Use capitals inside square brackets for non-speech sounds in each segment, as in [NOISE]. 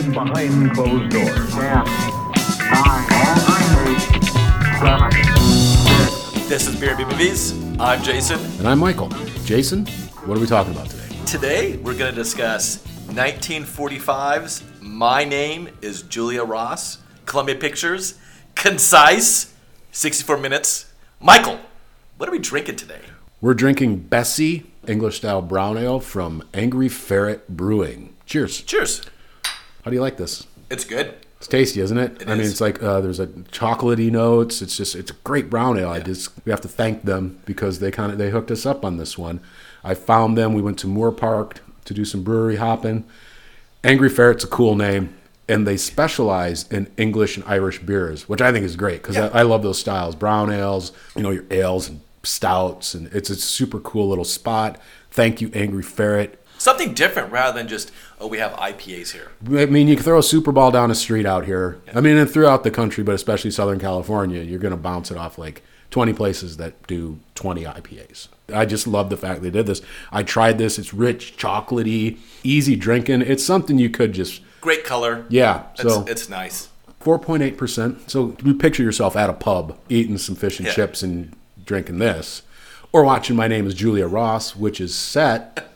conducted behind closed doors. This is BRB Movies. I'm Jason. And I'm Michael. Jason, what are we talking about today? Today we're going to discuss 1945's My Name is Julia Ross, Columbia Pictures, concise, 64 minutes. Michael, what are we drinking today? We're drinking Bessie English style brown ale from Angry Ferret Brewing. Cheers. Cheers. How do you like this? It's good. It's tasty, isn't it? It I mean, it's like uh, there's a chocolatey notes. It's just it's a great brown ale. I just we have to thank them because they kind of they hooked us up on this one. I found them. We went to Moorpark to do some brewery hopping. Angry Ferret's a cool name, and they specialize in English and Irish beers, which I think is great because Yeah. I, I love those styles. Brown ales, you know, your ales and stouts, and it's a super cool little spot. Thank you, Angry Ferret. Something different rather than just, oh, we have IPAs here. I mean, you can throw a Super Ball down a street out here. I mean, and throughout the country, but especially Southern California, you're going to bounce it off like 20 places that do 20 IPAs. I just love the fact they did this. I tried this. It's rich, chocolatey, easy drinking. It's something you could just, Great color. yeah. It's, So it's nice. 4.8%. So you picture yourself at a pub eating some fish and Yeah. chips and drinking this, or watching My Name is Julia Ross, which is set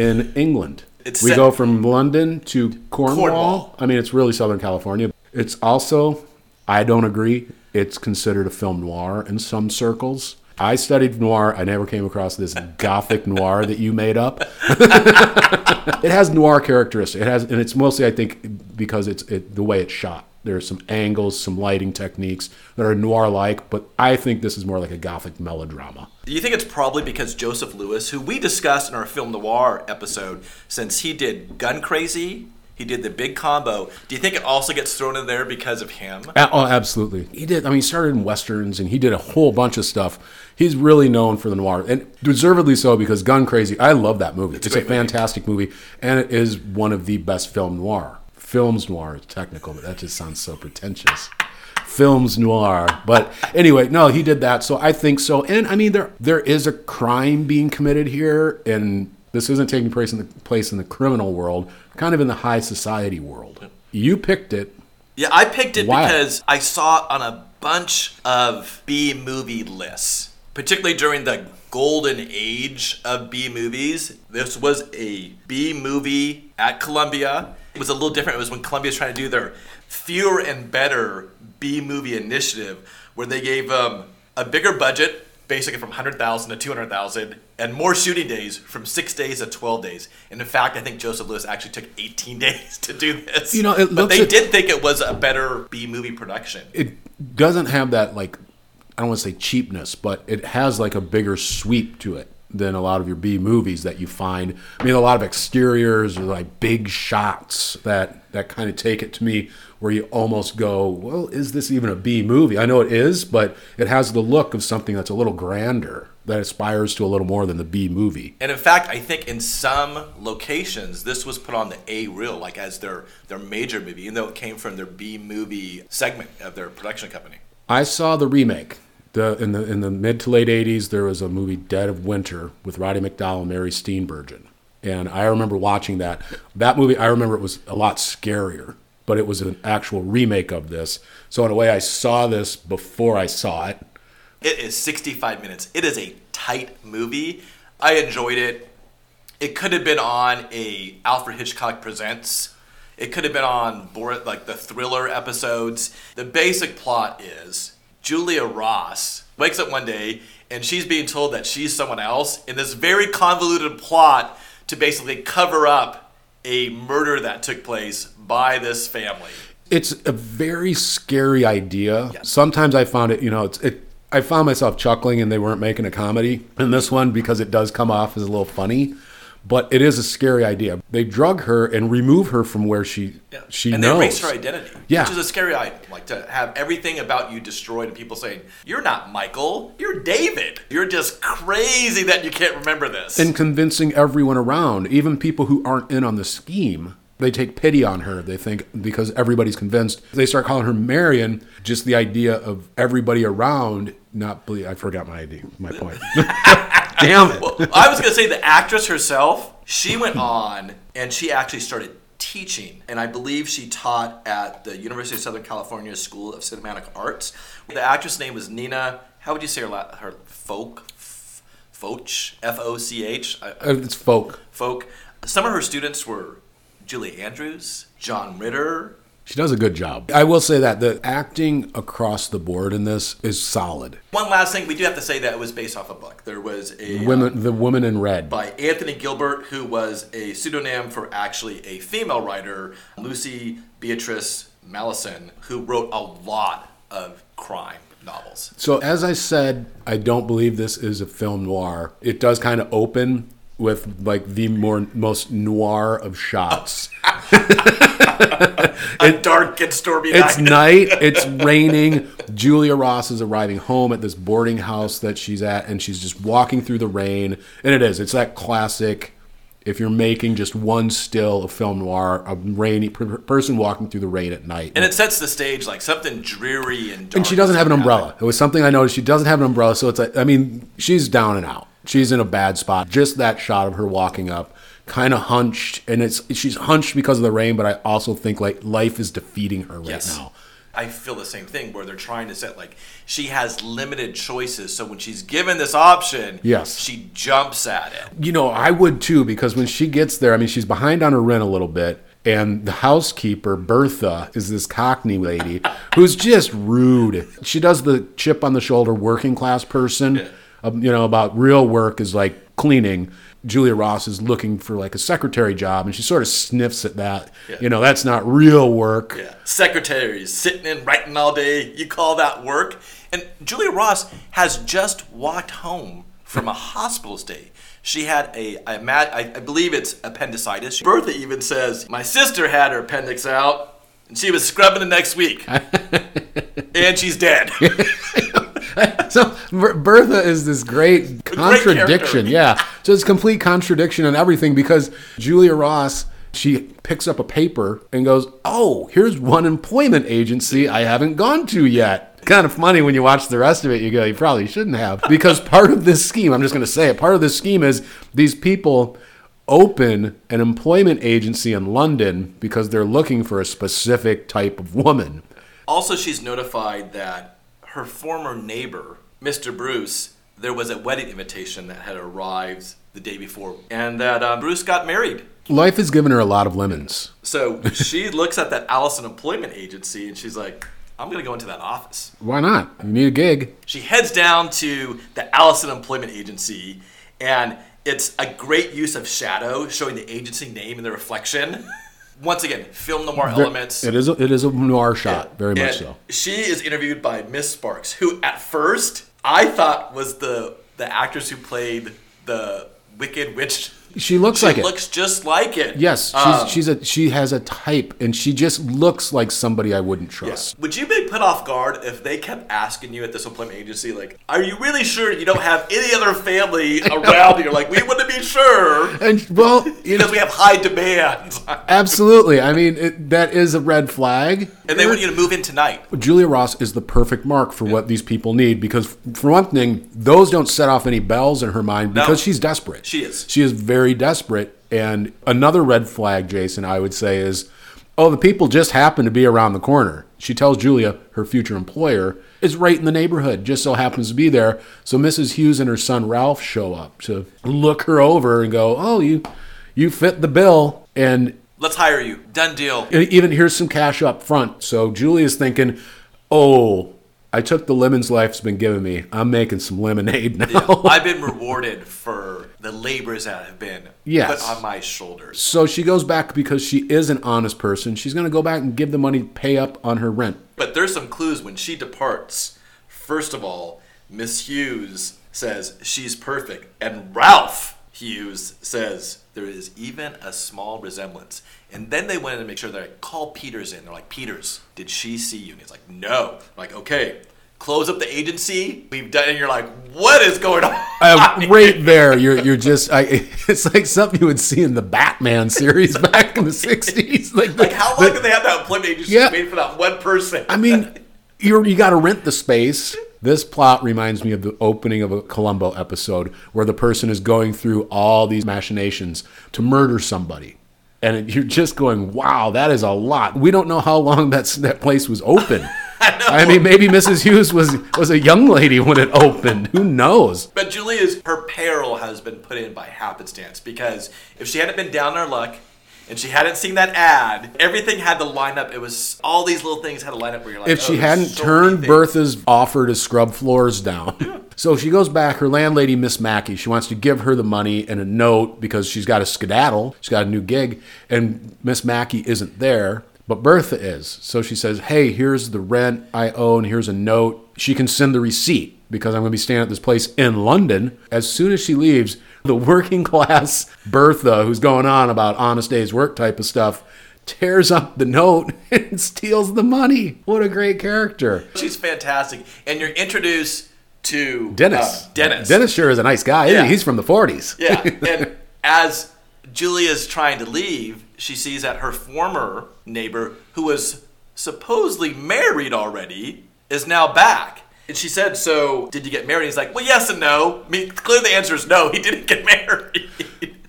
in England. It's we set- go from London to Cornwall. Cornwall. I mean, it's really Southern California. It's also, I don't agree, it's considered a film noir in some circles. I studied noir. I never came across this [LAUGHS] gothic noir that you made up. [LAUGHS] it has noir characteristics. It has, and it's mostly, I think, because it's it, the way it's shot. There's some angles, some lighting techniques that are noir-like, but I think this is more like a gothic melodrama. Do you think it's probably because Joseph Lewis, who we discussed in our film noir episode, since he did Gun Crazy, he did the big combo. Do you think it also gets thrown in there because of him? A- Oh, absolutely. He did. I mean, he started in westerns and he did a whole bunch of stuff. He's really known for the noir, and deservedly so because Gun Crazy. I love that movie. It's, a, great movie. fantastic movie, and it is one of the best film noir. Films noir is technical, but that just sounds so pretentious. Films noir, but anyway, no, he did that. So I think so, and I mean, there there is a crime being committed here, and this isn't taking place in the place in the criminal world, kind of in the high society world. You picked it Yeah, I picked it Why? because I saw it on a bunch of B movie lists, particularly during the golden age of B movies. This was a B movie at Columbia. It was a little different. It was when Columbia was trying to do their fewer and better B movie initiative, where they gave them a bigger budget, basically from 100,000 to 200,000, and more shooting days from six days to 12 days. And in fact, I think Joseph Lewis actually took 18 [LAUGHS] days to do this. You know, it but they at- did think it was a better B movie production. it doesn't have that like I don't want to say cheapness, but it has like a bigger sweep to it than a lot of your B movies that you find. I mean, a lot of exteriors or like big shots that that kind of take it to me where you almost go, well, is this even a B movie? I know it is, but it has the look of something that's a little grander that aspires to a little more than the B movie. And in fact, I think in some locations, this was put on the A reel, like as their their major movie, even though it came from their B movie segment of their production company. I saw the remake. The, in the in the mid to late '80s, there was a movie Dead of Winter with Roddy McDowall and Mary Steenburgen, and I remember watching that. That movie, I remember it was a lot scarier, but it was an actual remake of this. So in a way, I saw this before I saw it. It is 65 minutes. It is a tight movie. I enjoyed it. It could have been on a Alfred Hitchcock Presents. It could have been on like the thriller episodes. The basic plot is Julia Ross wakes up one day and she's being told that she's someone else in this very convoluted plot to basically cover up a murder that took place by this family. It's a very scary idea. Sometimes I found it, you know, it's it. I found myself chuckling, and they weren't making a comedy in this one because it does come off as a little funny. But it is a scary idea. They drug her and remove her from where she she and knows. they erase her identity, Yeah. which is a scary idea. Like to have everything about you destroyed, and people saying you're not Michael, you're David. You're just crazy that you can't remember this. and convincing everyone around, even people who aren't in on the scheme. They take pity on her. They think because everybody's convinced, they start calling her Marion. Just the idea of everybody around not believe. I forgot my idea, my point. [LAUGHS] Damn it! well, I was gonna say the actress herself. She went on and she actually started teaching, and I believe she taught at the University of Southern California School of Cinematic Arts. The actress name was Nina. How would you say her la- her folk? F- Foch, F O C H. I- Uh, It's folk. folk. Some of her students were Julie Andrews, John Ritter. She does a good job. I will say that the acting across the board in this is solid. One last thing, we do have to say that it was based off a book. There was a Women, the woman in red. by Anthony Gilbert, who was a pseudonym for actually a female writer, Lucy Beatrice Malleson, who wrote a lot of crime novels. So as I said, I don't believe this is a film noir. It does kind of open with like the more most noir of shots. [LAUGHS] [LAUGHS] A dark and stormy It's night. night. [LAUGHS] It's raining. Julia Ross is arriving home at this boarding house that she's at, and she's just walking through the rain. And it is. It's that classic. If you're making just one still of film noir, a rainy per- person walking through the rain at night, and it sets the stage like something dreary and dark. and she doesn't have an umbrella. happen. It was something I noticed. She doesn't have an umbrella, so it's like I mean, she's down and out. She's in a bad spot. Just that shot of her walking up, kind of hunched, and it's she's hunched because of the rain. But I also think like life is defeating her right Yes. now. I feel the same thing where they're trying to set like she has limited choices. So when she's given this option, Yes. she jumps at it. You know, I would too because when she gets there, I mean, she's behind on her rent a little bit. And the housekeeper, Bertha, is this Cockney lady [LAUGHS] who's just rude. She does the chip on the shoulder working class person. Um, you know, about real work is like cleaning. Julia Ross is looking for like a secretary job and she sort of sniffs at that. Yeah. You know, that's not real work. Yeah. Secretaries sitting and writing all day. You call that work? And Julia Ross has just walked home from a [LAUGHS] hospital stay. She had a, I, ima- I I believe it's appendicitis. Bertha even says, My sister had her appendix out and she was scrubbing the next week. [LAUGHS] and she's dead. [LAUGHS] [LAUGHS] So Bertha is this great contradiction. character. yeah. [LAUGHS] So it's complete contradiction and everything because Julia Ross, she picks up a paper and goes, "Oh, here's one employment agency I haven't gone to yet." Kind of funny when you watch the rest of it. You go, "You probably shouldn't have," [LAUGHS] because part of this scheme, I'm just going to say it. Part of this scheme is these people open an employment agency in London because they're looking for a specific type of woman. Also, she's notified that her former neighbor, Mr. Bruce, there was a wedding invitation that had arrived the day before, and that um, Bruce got married. Life has given her a lot of lemons. So she [LAUGHS] looks at that Allison Employment Agency and she's like, I'm going to go into that office. Why not? You need a gig. She heads down to the Allison Employment Agency, and it's a great use of shadow, showing the agency name in the reflection. [LAUGHS] Once again, film noir elements. It is a, it is a noir shot, very much And so. She is interviewed by Miss Sparks, who at first I thought was the the actress who played the Wicked Witch. She looks She like it. looks just like it. Yes, she's, Um, she's a she has a type, and she just looks like somebody I wouldn't trust. Would you be put off guard if they kept asking you at this employment agency, like, "Are you really sure you don't have any other family [LAUGHS] around here?" Like, we want to be sure And well, you [LAUGHS] know, because we have high demands, [LAUGHS] absolutely. I mean, it, that is a red flag. and they want you to move in tonight. Julia Ross is the perfect mark for what these people need because, for one thing, those don't set off any bells in her mind No. because she's desperate. She is. She is very desperate. And another red flag, Jason, I would say is, oh, the people just happen to be around the corner. She tells Julia her future employer is right in the neighborhood, just so happens to be there. So Mrs. Hughes and her son Ralph show up to look her over and go, oh, you, you fit the bill. And Let's hire you. Done deal. even here's some cash up front. So Julia's thinking, oh, I took the lemons life's been giving me. I'm making some lemonade [LAUGHS] now. I've been rewarded for the labors that have been Yes. put on my shoulders. so she goes back because she is an honest person. She's going to go back and give the money to pay up on her rent. But there's some clues when she departs. First of all, Miss Hughes says she's perfect, and Ralph Hughes says there is even a small resemblance. And then they wanted to make sure they call Peters in. They're like, Peters, did she see you? And he's like, No. I'm like, okay, close up the agency. We've done. And you're like, what is going on? Uh, [LAUGHS] right there, you're you're just. I, [LAUGHS] it's like something you would see in the Batman series [LAUGHS] back in the '60s. Like, the- like, how long did they have that employment agency Yeah. wait for that one person? I mean, you're, you got to rent the space. This plot reminds me of the opening of a Columbo episode where the person is going through all these machinations to murder somebody. And it, you're just going, wow, that is a lot. We don't know how long that's, that place was open. [LAUGHS] I, mean, maybe Mrs. Hughes was, was a young lady when it opened. Who knows? But Julia's her peril has been put in by happenstance because if she hadn't been down on her luck and she hadn't seen that ad, everything had to line up. It was all these little things had to line up where you're like, if oh, she there's hadn't so turned. Bertha's offer to scrub floors down. So she goes back, her landlady, Miss Mackey, she wants to give her the money and a note because she's got a skedaddle, she's got a new gig, and Miss Mackey isn't there, but Bertha is. So she says, Hey, here's the rent I owe, and here's a note. She can send the receipt because I'm going to be staying at this place in London. As soon as she leaves, [LAUGHS] the working class Bertha, who's going on about honest day's work type of stuff, tears up the note [LAUGHS] and steals the money. What a great character. She's fantastic, and you're introduced to Dennis. uh, Dennis. Dennis sure is a nice guy. he? Yeah. He's from the 40s. Yeah, [LAUGHS] and as Julia's trying to leave, she sees that her former neighbor, who was supposedly married already, is now back. And she said, "So, did you get married?" He's like, "Well, yes and no." I mean, clearly the answer is no. He didn't get [LAUGHS] married.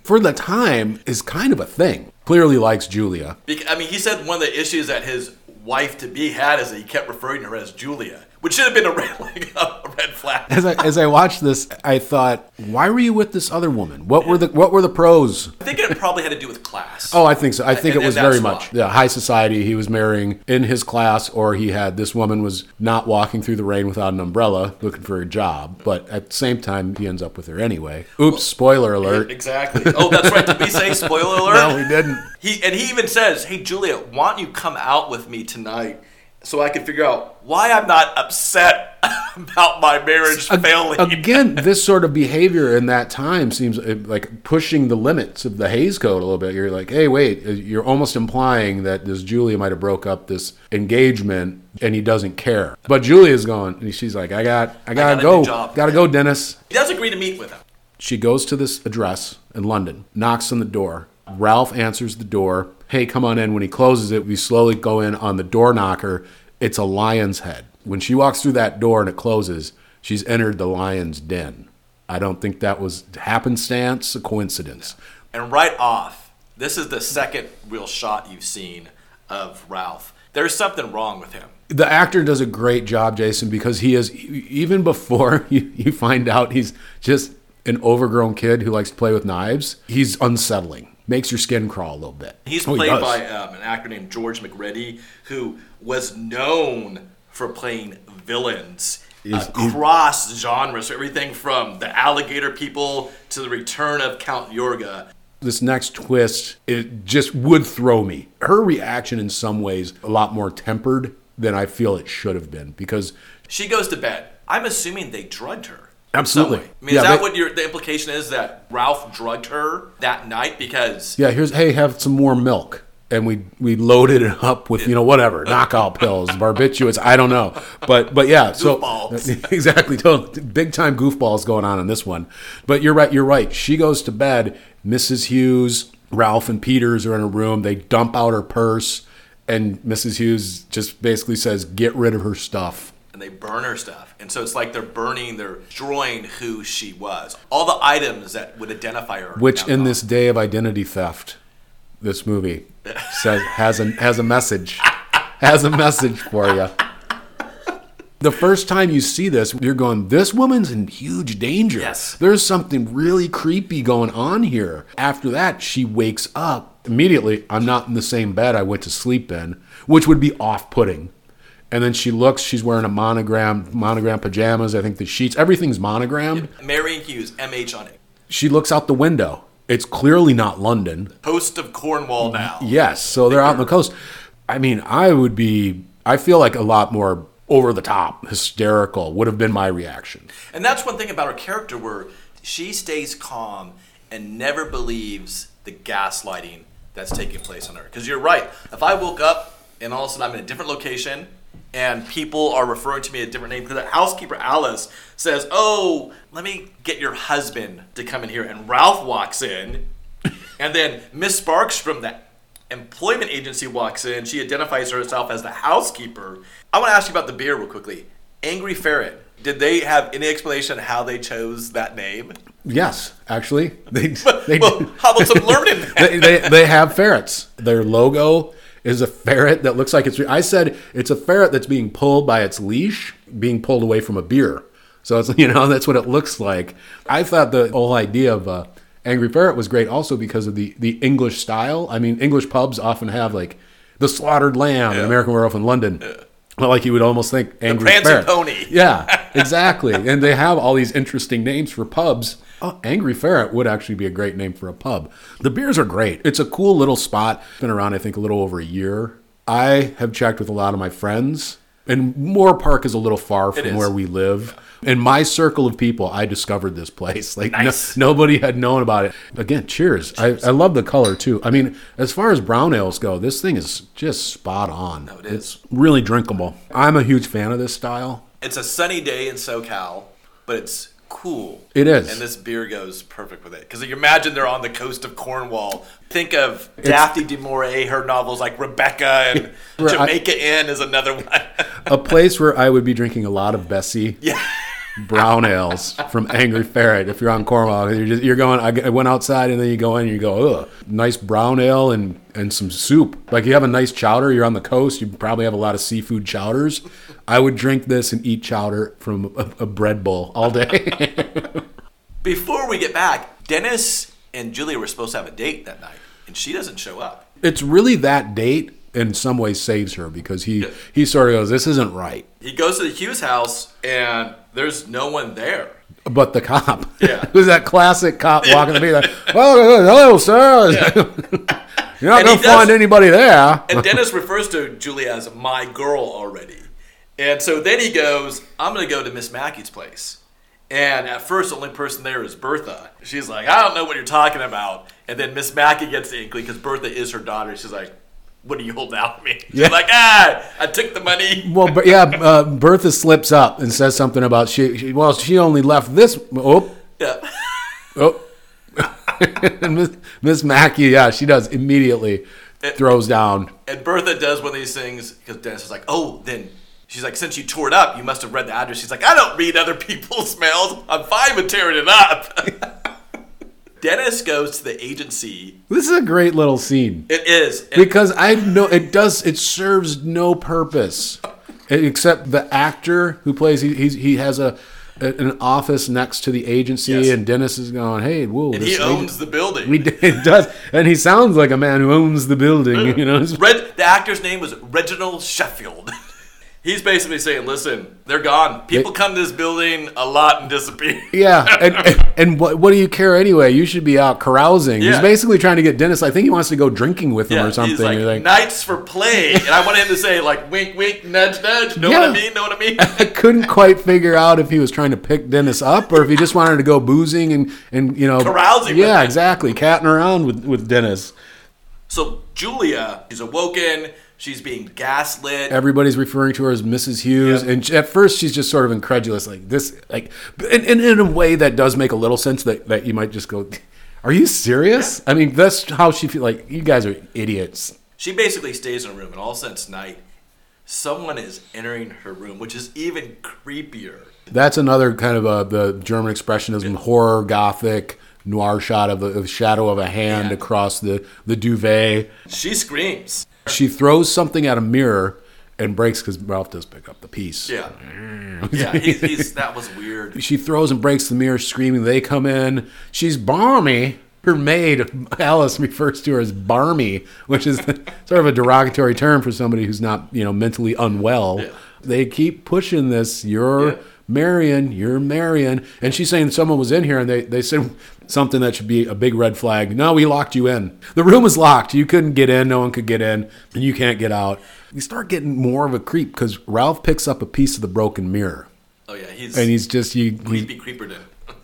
For the time, is kind of a thing. Clearly likes Julia. Bec- I mean, he said one of the issues that his wife to be had is that he kept referring to her as Julia, which should have been a red, [LAUGHS] like, a red flag. As I, as I watched this, I thought, why were you with this other woman? What were the what were the pros? I think it probably had to do with class. Oh, I think so. I think And- it was very why. much yeah, high society. He was marrying in his class, or he had this woman was not walking through the rain without an umbrella, looking for a job. But at the same time, he ends up with her anyway. Oops! spoiler alert. [LAUGHS] Exactly. Oh, that's right. Did we say spoiler [LAUGHS] alert? No, we didn't. He and he even says, "Hey Julia, why don't you come out with me tonight so I can figure out why I'm not upset [LAUGHS] about my marriage failing?" Again, [LAUGHS] this sort of behavior in that time seems uh, like pushing the limits of the Hays Code a little bit. You're like, hey, wait, uh, you're almost implying that this Julia might have broke up this engagement and he doesn't care. But Julia's gone, and she's like, I got, I gotta got go, gotta go, Dennis. He does agree to meet with him. She goes to this address in London, knocks on the door. Ralph answers the door. Hey, come on in. When he closes it, we slowly go in on the door knocker. It's a lion's head. When she walks through that door and it closes, she's entered the lion's den. I don't think that was happenstance, a coincidence. And right off, this is the second real shot you've seen of Ralph. There's something wrong with him. The actor does a great job, Jason, because he is even before [LAUGHS] you, you find out he's just an overgrown kid who likes to play with knives. He's unsettling, makes your skin crawl a little bit. He's Oh, played does. by um, an actor named George Macready, who was known for playing villains across genres, so everything from the Alligator People to the Return of Count Yorga. this next twist it just would throw me her reaction in some ways a lot more tempered than i feel it should have been because She goes to bed. I'm assuming they drugged her. Absolutely. I mean, Yeah, is that they- what your the implication is that Ralph drugged her that night? Because yeah here's hey have some more milk. And we we loaded it up with you know whatever knockout pills barbiturates i don't know. But but yeah so [LAUGHS] exactly totally. Big time goofballs going on in this one. But you're right you're right. She goes to bed mrs hughes ralph and peters are in a room they dump out her purse and mrs hughes just basically says get rid of her stuff and they burn her stuff. And so it's like they're burning, they're destroying who she was. All the items that would identify her. which in gone. this day of identity theft this movie [LAUGHS] says has a has a message has a message for you the first time you see this you're going this woman's in huge danger Yes. there's something really creepy going on here after that she wakes up immediately i'm not in the same bed i went to sleep in which would be off-putting and then she looks she's wearing a monogram monogram pajamas i think the sheets everything's monogrammed Marion Hughes, MH on it. she looks out the window it's clearly not london Host of Cornwall now. Yes, so they're out on the coast. I mean, I would be. I feel like a lot more over the top, hysterical would have been my reaction. And that's one thing about her character where she stays calm and never believes the gaslighting that's taking place on her. Because you're right. If I woke up and all of a sudden I'm in a different location and people are referring to me a different name, because the housekeeper Alice says, Oh, let me get your husband to come in here. And Ralph walks in. [LAUGHS] And then Miss Sparks from the employment agency walks in. She identifies herself as the housekeeper. I want to ask you about the beer real quickly. Angry Ferret. Did they have any explanation how they chose that name? Yes, actually, they [LAUGHS] they, Well, how about some [LAUGHS] learning? they, they they have ferrets. Their logo is a ferret that looks like it's. I said it's a ferret that's being pulled by its leash, being pulled away from a beer. So it's [LAUGHS] you know that's what it looks like. I thought the whole idea of uh, Angry Ferret was great also because of the the English style. I mean, English pubs often have like the slaughtered lamb in American Werewolf in London. Well, Like you would almost think Angry Prancing Ferret. Pony. Yeah, exactly. and they have all these interesting names for pubs. Oh, Angry Ferret would actually be a great name for a pub. The beers are great. It's a cool little spot. Been around, I think, a little over a year. I have checked with a lot of my friends, and Moorpark is a little far from where we live. In my circle of people, I discovered this place. Like no- nobody had known about it. Again, cheers. I, I love the color too. I mean, as far as brown ales go, this thing is just spot on. it is. It's really drinkable. I'm a huge fan of this style. It's a sunny day in SoCal, but it's cool. It is. And this beer goes perfect with it. Because you imagine they're on the coast of Cornwall. Think of Daphne du Maurier, her novels like Rebecca and Where I- Jamaica Inn is another one. a place where I would be drinking a lot of Bessie [LAUGHS] yeah. brown ales from Angry Ferret. If you're on Cornwall, you're just you're going. I I went outside and then you go in and you go, ugh, nice brown ale and and some soup. Like you have a nice chowder. You're on the coast. You probably have a lot of seafood chowders. I would drink this and eat chowder from a, a bread bowl all day. [LAUGHS] Before we get back, Dennis and Julia were supposed to have a date that night, and she doesn't show up. it's really that date in some ways saves her because he he sort of goes, this isn't right. He goes to the Hughes house, and there's no one there. But the cop, Yeah. [LAUGHS] who's that classic cop walking the beat like, "Well, uh, hello, sir. [LAUGHS] You're not And gonna does- find anybody there." And Dennis refers to Julia as my girl already. And so then he goes, I'm going to go to Miss Mackey's place. And at first, the only person there is Bertha. She's like, I don't know what you're talking about. And then Miss Mackey gets the inkling because Bertha is her daughter. She's like, What are you holding out on me? [LAUGHS] She's Yeah. like, Ah, I took the money. [LAUGHS] Well, yeah, uh, Bertha slips up and says something about she, she. Well, she only left this. Oh, Yeah. oh. [LAUGHS] And Miss, Miss Mackey, yeah, she does immediately throws down. And Bertha does one of these things because Dennis is like, Oh, then. She's like, since you tore it up, you must have read the address. She's like, I don't read other [LAUGHS] people's mails. I'm fine with tearing it up. [LAUGHS] Dennis goes to the agency. This is a great little scene. It is. And because I know it does. It serves no purpose except the actor who plays. He he's, he has a an office next to the agency, Yes. and Dennis is going, "Hey, whoa!" and this he agent- owns the building. [LAUGHS] He it does, and he sounds like a man who owns the building. You know, Red, the actor's name was Reginald Sheffield. He's basically saying, "Listen, they're gone. People come to this building a lot and disappear." yeah. [LAUGHS] And, and, and what what do you care anyway? You should be out carousing. He's basically trying to get Dennis. I think he wants to go drinking with him Yeah, or something. Like, like, nights for play, and I wanted him to say like, "Wink, wink, nudge, nudge." Know what I mean? Know what I mean? [LAUGHS] I couldn't quite figure out if he was trying to pick Dennis up or if he just wanted to go boozing and, and you know Carousing Yeah, exactly, catting around with, with Dennis. so Julia is awoken. She's being gaslit. Everybody's referring to her as Mrs. Hughes, Yep. and at first she's just sort of incredulous, like this, like, and, and in a way that does make a little sense that, that you might just go, "Are you serious?" I mean, that's how she feels. Like you guys are idiots. She basically stays in a room, and all of a sudden, it's night. Someone is entering her room, which is even creepier. That's another kind of a the German expressionism, horror, gothic, noir shot of the, of the shadow of a hand Yeah. across the the duvet. She screams. She throws something at a mirror and breaks because Ralph does pick up the piece. Yeah, [LAUGHS] yeah. He's, he's, that was weird. She throws and breaks the mirror, screaming. They come in. She's balmy. Her maid, Alice, refers to her as barmy, which is sort of a derogatory term for somebody who's not, you know, mentally unwell. Yeah. They keep pushing this. You're Yeah. Marion. You're Marion. And she's saying someone was in here, and they, they said something that should be a big red flag. No, we locked you in. The room was locked. You couldn't get in. No one could get in, and you can't get out. You start getting more of a creep because Ralph picks up a piece of the broken mirror. Oh yeah, he's And he's just you. he- creepy creeperton.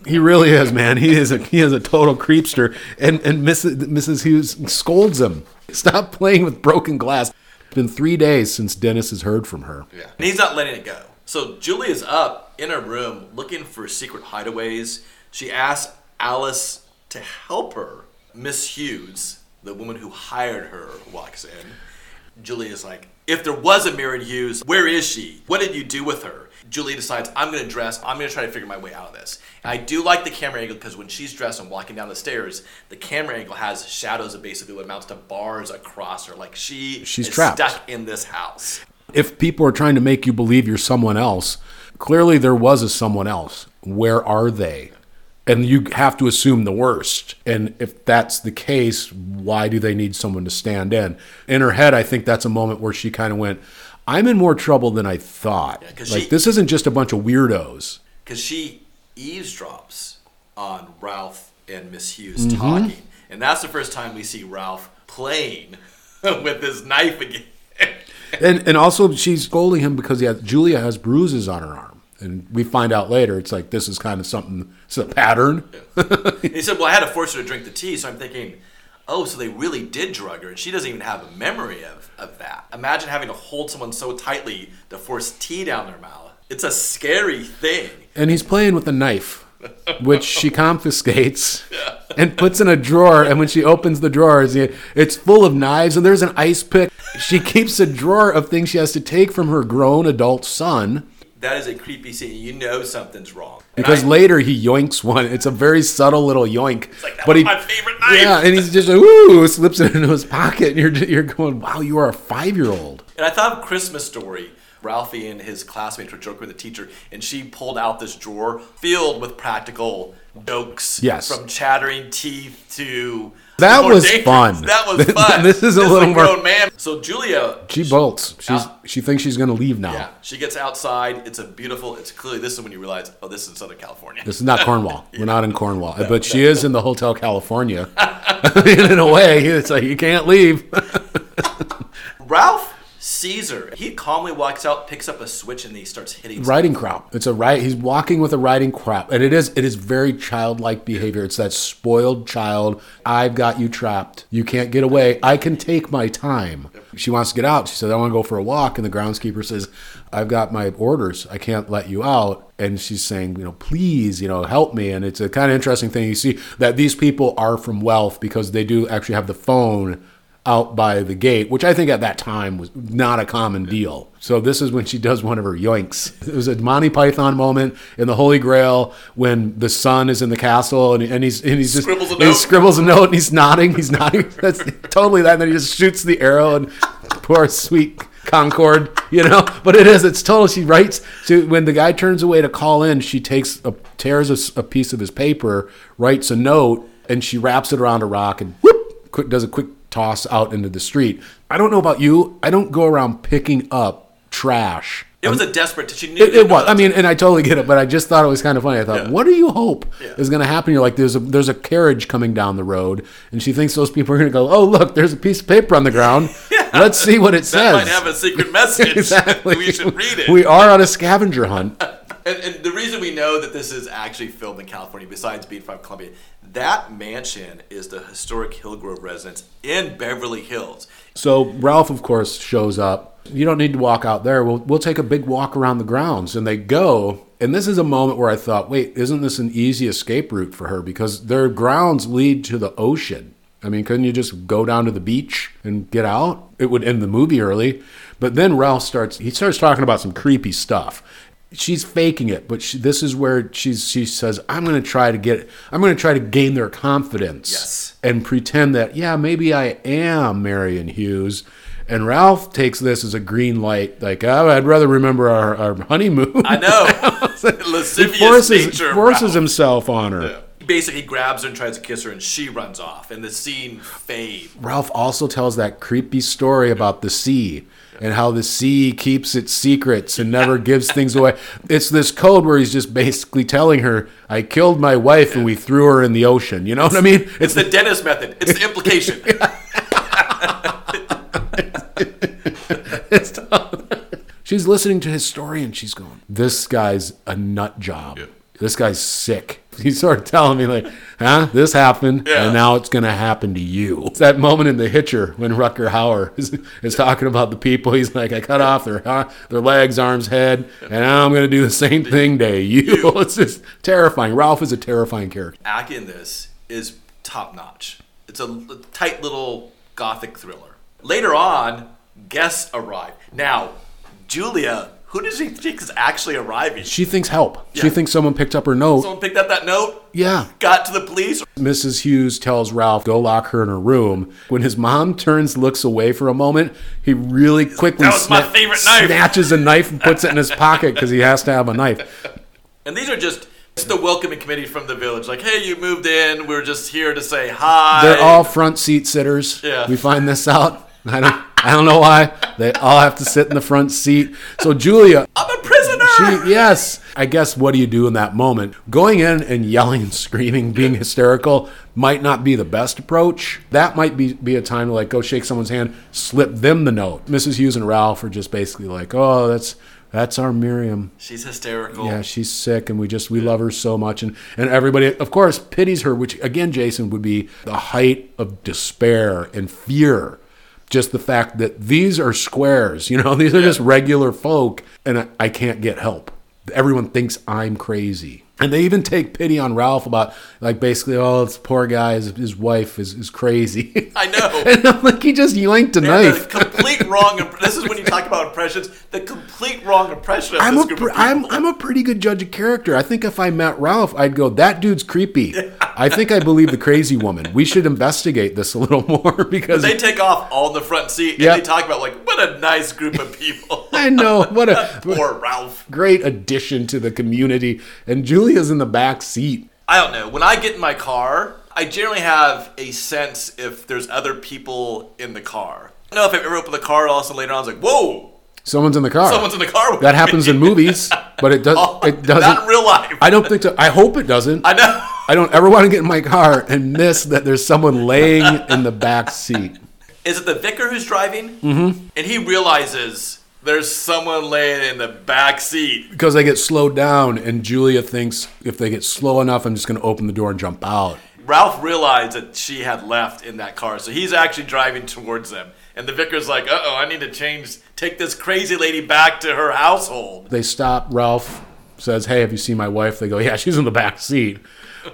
he really is, man. He is a he is a total creepster. And and Mrs. Mrs. Hughes scolds him. Stop playing with broken glass. It's been three days since Dennis has heard from her. Yeah, and he's not letting it go. So Julia's up in her room looking for secret hideaways. She asks Alice to help her. Miss Hughes, the woman who hired her, walks in. Julia's like, if there was a Marion Hughes, where is she? What did you do with her? Julia decides, I'm going to dress, I'm going to try to figure my way out of this. And I do like the camera angle because when she's dressed and walking down the stairs, the camera angle has shadows of basically what amounts to bars across her. Like she She's is trapped. stuck in this house. If people are trying to make you believe you're someone else, clearly there was a someone else. Where are they? And you have to assume the worst. And if that's the case, why do they need someone to stand in? In her head, I think that's a moment where she kind of went, I'm in more trouble than I thought. 'cause like, she- this isn't just a bunch of weirdos. because she eavesdrops on Ralph and Miss Hughes Mm-hmm. talking, and that's the first time we see Ralph playing [LAUGHS] with his knife again. And and also she's scolding him because he has, Julia has bruises on her arm. And we find out later it's like this is kind of something it's a pattern. [LAUGHS] he said, "Well, I had to force her to drink the tea," so I'm thinking. Oh, so they really did drug her, and she doesn't even have a memory of, of that. Imagine having to hold someone so tightly to force tea down their mouth. It's a scary thing. And he's playing with a knife, which she [LAUGHS] confiscates and puts in a drawer. And when she opens the drawers, it's full of knives and there's an ice pick. She [LAUGHS] keeps a drawer of things she has to take from her grown adult son That is a creepy scene. You know something's wrong. And because I- later he yoinks one. It's a very subtle little yoink. like, "That but he, my favorite knife." Yeah, and he's just like, ooh, slips it into his pocket. And you're, you're going, wow, you are a five year old. And I thought of Christmas Story. Ralphie and his classmates were joking with the teacher, and she pulled out this drawer filled with practical jokes. Yes. From chattering teeth to. That was dangerous. fun. [LAUGHS] That was [LAUGHS] fun. This is a little more- grown man. So Julia. She bolts. She's she thinks she's gonna leave now. Yeah, she gets outside. It's a beautiful. It's clearly this is when you realize, oh, this is Southern California. This is not Cornwall. [LAUGHS] We're not in Cornwall, but she is in the Hotel California. in a way, it's like you can't leave. Ralph her. He calmly walks out, picks up a switch, and he starts hitting. riding crop. It's a right. He's walking with a riding crop, and it is it is very childlike behavior. It's that spoiled child. I've got you trapped. You can't get away. I can take my time. She wants to get out. She says, "I want to go for a walk," and the groundskeeper says, "I've got my orders. I can't let you out." And she's saying, "You know, please, you know, help me." And it's a kind of interesting thing. You see that these people are from wealth because they do actually have the phone out by the gate, which I think at that time was not a common deal. So this is when she does one of her yoinks. It was a Monty Python moment in the Holy Grail when the son is in the castle and, and he's and he's just Scribbles a he scribbles a note and he's nodding. He's nodding. [LAUGHS] That's totally that. And then he just shoots the arrow and poor sweet Concorde, you know. But it is. It's total. She writes. She, when the guy turns away to call in, she takes a tears a piece of his paper, writes a note, and she wraps it around a rock and whoop, quick does a quick toss out into the street. I don't know about you. I don't go around picking up trash. It was a desperate. She knew. It, it was. I mean, and I totally get it, but I just thought it was kind of funny. I thought, Yeah. what do you hope Yeah. is going to happen? You're like, there's a there's a carriage coming down the road, and she thinks those people are going to go, oh look, there's a piece of paper on the ground. [LAUGHS] yeah. Let's see what it that says. might have a secret [LAUGHS] message. [LAUGHS] exactly. we should read it. We are on a scavenger hunt. And, and the reason we know that this is actually filmed in California, besides being from Columbia, that mansion is the historic Hillgrove residence in Beverly Hills. So Ralph, of course, shows up. You don't need to walk out there. We'll we'll take a big walk around the grounds, and they go. And this is a moment where I thought, wait, isn't this an easy escape route for her? Because their grounds lead to the ocean. I mean, couldn't you just go down to the beach and get out? It would end the movie early. But then Ralph starts. He starts talking about some creepy stuff. She's faking it, but she, this is where she's. She says, "I'm going to try to get. I'm going to try to gain their confidence." Yes. and pretend that, yeah, maybe I am Marion Hughes. And Ralph takes this as a green light, like, oh, I'd rather remember our, our honeymoon. I know. [LAUGHS] he forces, nature. forces Ralph. himself on her. Basically, grabs her and tries to kiss her, and she runs off, and the scene fades. Ralph also tells that creepy story about the sea and how the sea keeps its secrets and never [LAUGHS] gives things away. It's this code where he's just basically telling her, I killed my wife and we threw her in the ocean. You know what I mean? It's the Dennis method. It's the implication. [LAUGHS] It's [LAUGHS] she's listening to his story and she's going, "This guy's a nut job. This guy's sick." He's sort of telling me like, "Huh? This happened, Yeah. and now it's going to happen to you." It's that moment in The Hitcher when Rutger Hauer [LAUGHS] is, is talking about the people. He's like, "I cut off their uh, their legs, arms, head, and now I'm going to do the same thing to you." [LAUGHS] it's just terrifying. Ralph is a terrifying character. Acting in this is top notch. It's a tight little gothic thriller. Later on, guests arrive. Now, Julia, who does she think is actually arriving? She thinks help. She thinks someone picked up her note. Someone picked up that note, yeah. got to the police. Mrs. Hughes tells Ralph, go lock her in her room. When his mom turns, looks away for a moment, he really quickly That was my favorite knife. snatches a knife and puts it in his [LAUGHS] pocket because he has to have a knife. And these are just it's the welcoming committee from the village. Like, hey, you moved in. We're just here to say hi. They're all front seat sitters. Yeah. We find this out. I don't, I don't know why. They all have to sit in the front seat. So Julia, I'm a prisoner. She, yes. I guess what do you do in that moment? Going in and yelling and screaming, being hysterical might not be the best approach. That might be, be a time to like go shake someone's hand, slip them the note. Mrs. Hughes and Ralph are just basically like, oh, that's that's our Miriam. She's hysterical. Yeah, she's sick, and we just we love her so much, and and everybody, of course, pities her. Which again, Jason would be the height of despair and fear. Just the fact that these are squares, you know, [LAUGHS] these are just regular folk, and I, I can't get help. Everyone thinks I'm crazy. And they even take pity on Ralph about, like, basically, oh, this poor guy, his, his wife is, is crazy. [LAUGHS] I know. [LAUGHS] and I'm like, he just yanked a And knife. complete wrong. Imp- this is when you talk about impressions. The complete wrong impression of I'm a, group pre- of people. I'm, I'm a pretty good judge of character. I think if I met Ralph, I'd go, that dude's creepy. I think I believe the crazy woman. We should investigate this a little [LAUGHS] more because they take off all in the front seat and Yep. they talk about like what a nice group of people. I know what a [LAUGHS] Poor Ralph. great addition to the community. And Julia's in the back seat. I don't know. When I get in my car, I generally have a sense if there's other people in the car. I don't know if I've ever opened the car, all of a sudden later on, I was like, whoa, Someone's in the car. someone's in the car. With that me. happens in movies, but it [LAUGHS] does. Oh, It Not doesn't. in real life. I don't think so. I hope it doesn't. I know. I don't ever want to get in my car and miss that there's someone laying in the back seat. Is it the vicar who's driving? Mm-hmm. And he realizes there's someone laying in the back seat. because they get slowed down, and Julia thinks if they get slow enough, I'm just going to open the door and jump out. Ralph realized that she had left in that car, so he's actually driving towards them. And the vicar's like, uh oh, I need to change, take this crazy lady back to her household. They stop. Ralph says, "Hey, have you seen my wife?" They go, "Yeah, [LAUGHS] she's in the back seat."